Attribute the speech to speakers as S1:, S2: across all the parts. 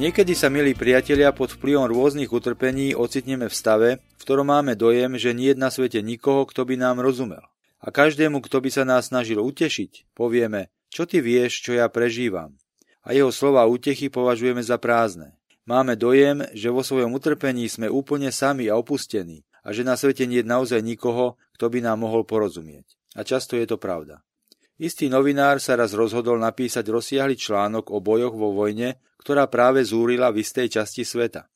S1: Niekedy sa, milí priatelia, pod vplyvom rôznych utrpení ocitneme v stave, v ktorom máme dojem, že nie je na svete nikoho, kto by nám rozumel. A každému, kto by sa nás snažil utešiť, povieme, čo ty vieš, čo ja prežívam. A jeho slova útechy považujeme za prázdne. Máme dojem, že vo svojom utrpení sme úplne sami a opustení a že na svete nie je naozaj nikoho, kto by nám mohol porozumieť. A často je to pravda. Istý novinár sa raz rozhodol napísať rozsiahly článok o bojoch vo vojne, ktorá práve zúrila v istej časti sveta.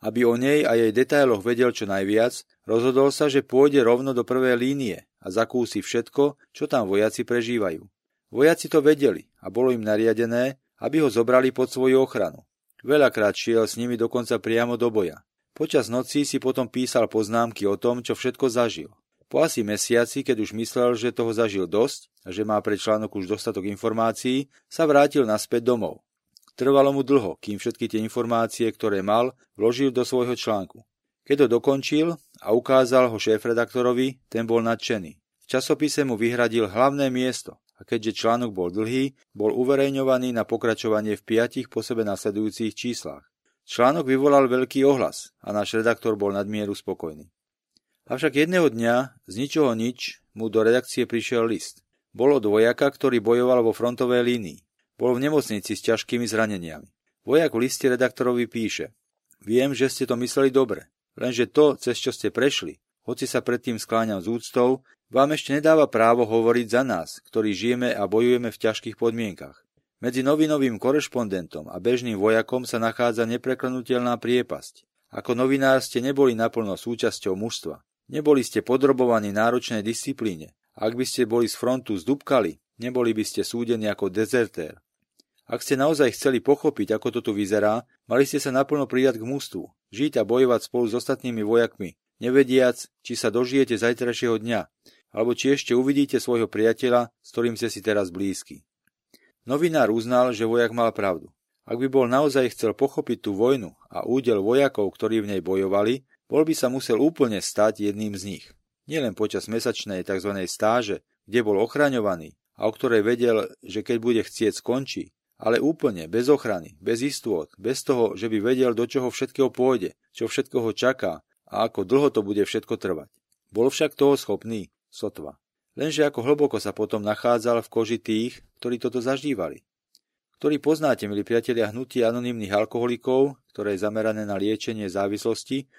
S1: Aby o nej a jej detailoch vedel čo najviac, rozhodol sa, že pôjde rovno do prvej línie a zakúsi všetko, čo tam vojaci prežívajú. Vojaci to vedeli a bolo im nariadené, aby ho zobrali pod svoju ochranu. Veľakrát šiel s nimi dokonca priamo do boja. Počas noci si potom písal poznámky o tom, čo všetko zažil. Po asi mesiaci, keď už myslel, že toho zažil dosť a že má pre článok už dostatok informácií, sa vrátil naspäť domov. Trvalo mu dlho, kým všetky tie informácie, ktoré mal, vložil do svojho článku. Keď to dokončil a ukázal ho šéf-redaktorovi, ten bol nadšený. V časopise mu vyhradil hlavné miesto a keďže článok bol dlhý, bol uverejňovaný na pokračovanie v piatich po sebe nasledujúcich číslach. Článok vyvolal veľký ohlas a náš redaktor bol nadmieru spokojný. Avšak jedného dňa, z ničoho nič, mu do redakcie prišiel list. Bol od vojaka, ktorý bojoval vo frontovej línii. Bol v nemocnici s ťažkými zraneniami. Vojak v liste redaktorovi píše Viem, že ste to mysleli dobre, lenže to, cez čo ste prešli, hoci sa predtým skláňam z úctou, vám ešte nedáva právo hovoriť za nás, ktorí žijeme a bojujeme v ťažkých podmienkach. Medzi novinovým korešpondentom a bežným vojakom sa nachádza nepreklenutelná priepasť. Ako novinár ste neboli naplno súčasťou mužstva. Neboli ste podrobovaní náročnej disciplíne. Ak by ste boli z frontu zdúbkali, neboli by ste súdení ako dezertér. Ak ste naozaj chceli pochopiť, ako to tu vyzerá, mali ste sa naplno pridať k mústvu, žiť a bojovať spolu s ostatnými vojakmi, nevediac, či sa dožijete zajtrajšieho dňa, alebo či ešte uvidíte svojho priateľa, s ktorým ste si teraz blízky. Novinár uznal, že vojak mal pravdu. Ak by bol naozaj chcel pochopiť tú vojnu a údel vojakov, ktorí v nej bojovali, bol by sa musel úplne stať jedným z nich. Nielen počas mesačnej tzv. stáže, kde bol ochraňovaný a o ktorej vedel, že keď bude chcieť skončí, ale úplne, bez ochrany, bez istôt, bez toho, že by vedel, do čoho všetkého pôjde, čo všetko čaká a ako dlho to bude všetko trvať. Bol však toho schopný, sotva. Lenže ako hlboko sa potom nachádzal v koži tých, ktorí toto zažívali. Ktorí poznáte, milí priatelia, hnutie anonimných alkoholikov, ktoré je zamerané na liečenie závislosti,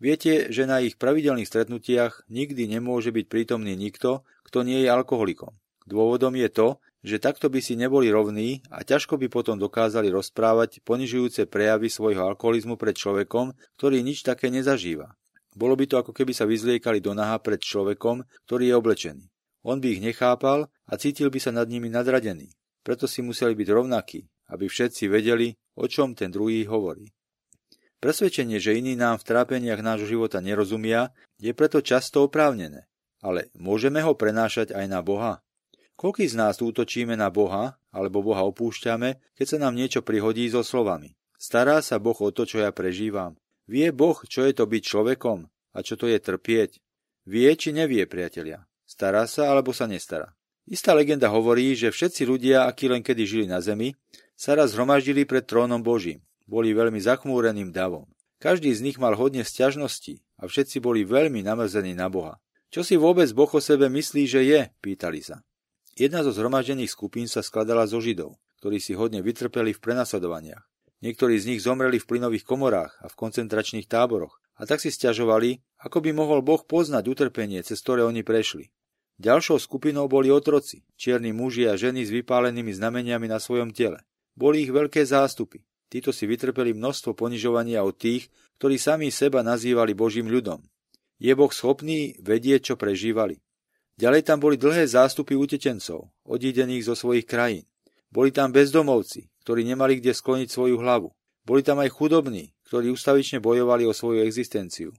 S1: Viete, že na ich pravidelných stretnutiach nikdy nemôže byť prítomný nikto, kto nie je alkoholikom. Dôvodom je to, že takto by si neboli rovní a ťažko by potom dokázali rozprávať ponižujúce prejavy svojho alkoholizmu pred človekom, ktorý nič také nezažíva. Bolo by to ako keby sa vyzliekali do naha pred človekom, ktorý je oblečený. On by ich nechápal a cítil by sa nad nimi nadradený. Preto si museli byť rovnakí, aby všetci vedeli, o čom ten druhý hovorí. Presvedčenie, že iní nám v trápeniach nášho života nerozumia, je preto často oprávnené. Ale môžeme ho prenášať aj na Boha? Koľký z nás útočíme na Boha, alebo Boha opúšťame, keď sa nám niečo prihodí so slovami? Stará sa Boh o to, čo ja prežívam. Vie Boh, čo je to byť človekom a čo to je trpieť? Vie či nevie, priatelia? Stará sa alebo sa nestará? Istá legenda hovorí, že všetci ľudia, akí len kedy žili na zemi, sa raz zhromaždili pred trónom Božím boli veľmi zachmúreným davom. Každý z nich mal hodne sťažností a všetci boli veľmi namrzení na Boha. Čo si vôbec Boh o sebe myslí, že je? Pýtali sa. Jedna zo zhromaždených skupín sa skladala zo Židov, ktorí si hodne vytrpeli v prenasledovaniach. Niektorí z nich zomreli v plynových komorách a v koncentračných táboroch a tak si stiažovali, ako by mohol Boh poznať utrpenie, cez ktoré oni prešli. Ďalšou skupinou boli otroci, čierni muži a ženy s vypálenými znameniami na svojom tele. Boli ich veľké zástupy. Títo si vytrpeli množstvo ponižovania od tých, ktorí sami seba nazývali Božím ľudom. Je Boh schopný vedieť, čo prežívali. Ďalej tam boli dlhé zástupy utečencov, odídených zo svojich krajín. Boli tam bezdomovci, ktorí nemali kde skloniť svoju hlavu. Boli tam aj chudobní, ktorí ustavične bojovali o svoju existenciu.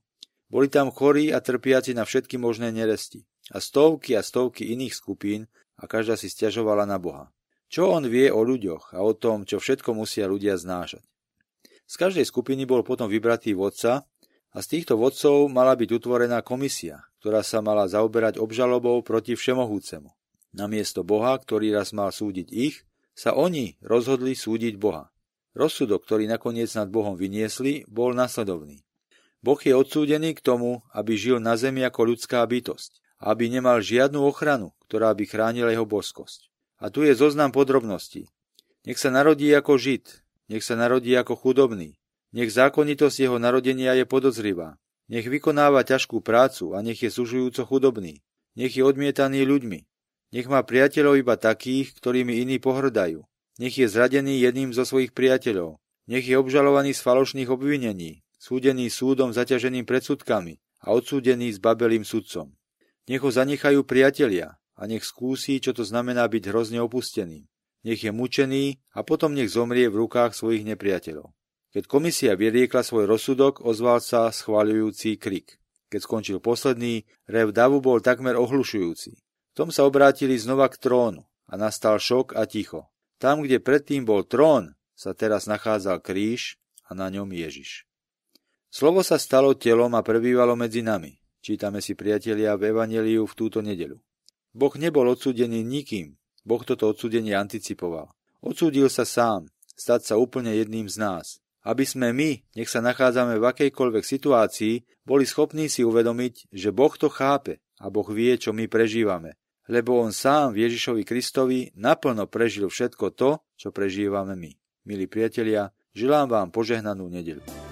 S1: Boli tam chorí a trpiaci na všetky možné neresti. A stovky a stovky iných skupín a každá si stiažovala na Boha. Čo on vie o ľuďoch a o tom, čo všetko musia ľudia znášať. Z každej skupiny bol potom vybratý vodca a z týchto vodcov mala byť utvorená komisia, ktorá sa mala zaoberať obžalobou proti všemohúcemu. Namiesto Boha, ktorý raz mal súdiť ich, sa oni rozhodli súdiť Boha. Rozsudok, ktorý nakoniec nad Bohom vyniesli, bol nasledovný. Boh je odsúdený k tomu, aby žil na zemi ako ľudská bytosť, aby nemal žiadnu ochranu, ktorá by chránila jeho boskosť. A tu je zoznam podrobností. Nech sa narodí ako žid, nech sa narodí ako chudobný, nech zákonitosť jeho narodenia je podozrivá, nech vykonáva ťažkú prácu a nech je sužujúco chudobný, nech je odmietaný ľuďmi, nech má priateľov iba takých, ktorými iní pohrdajú, nech je zradený jedným zo svojich priateľov, nech je obžalovaný z falošných obvinení, súdený súdom zaťaženým predsudkami a odsúdený s babelým sudcom. Nech ho zanechajú priatelia a nech skúsi, čo to znamená byť hrozne opustený. Nech je mučený a potom nech zomrie v rukách svojich nepriateľov. Keď komisia vyriekla svoj rozsudok, ozval sa schváľujúci krik. Keď skončil posledný, rev davu bol takmer ohlušujúci. V tom sa obrátili znova k trónu a nastal šok a ticho. Tam, kde predtým bol trón, sa teraz nachádzal kríž a na ňom Ježiš. Slovo sa stalo telom a prebývalo medzi nami. Čítame si priatelia v Evangeliu v túto nedelu. Boh nebol odsúdený nikým. Boh toto odsúdenie anticipoval. Odsúdil sa sám, stať sa úplne jedným z nás. Aby sme my, nech sa nachádzame v akejkoľvek situácii, boli schopní si uvedomiť, že Boh to chápe a Boh vie, čo my prežívame. Lebo On sám v Ježišovi Kristovi naplno prežil všetko to, čo prežívame my. Milí priatelia, želám vám požehnanú nedeľu.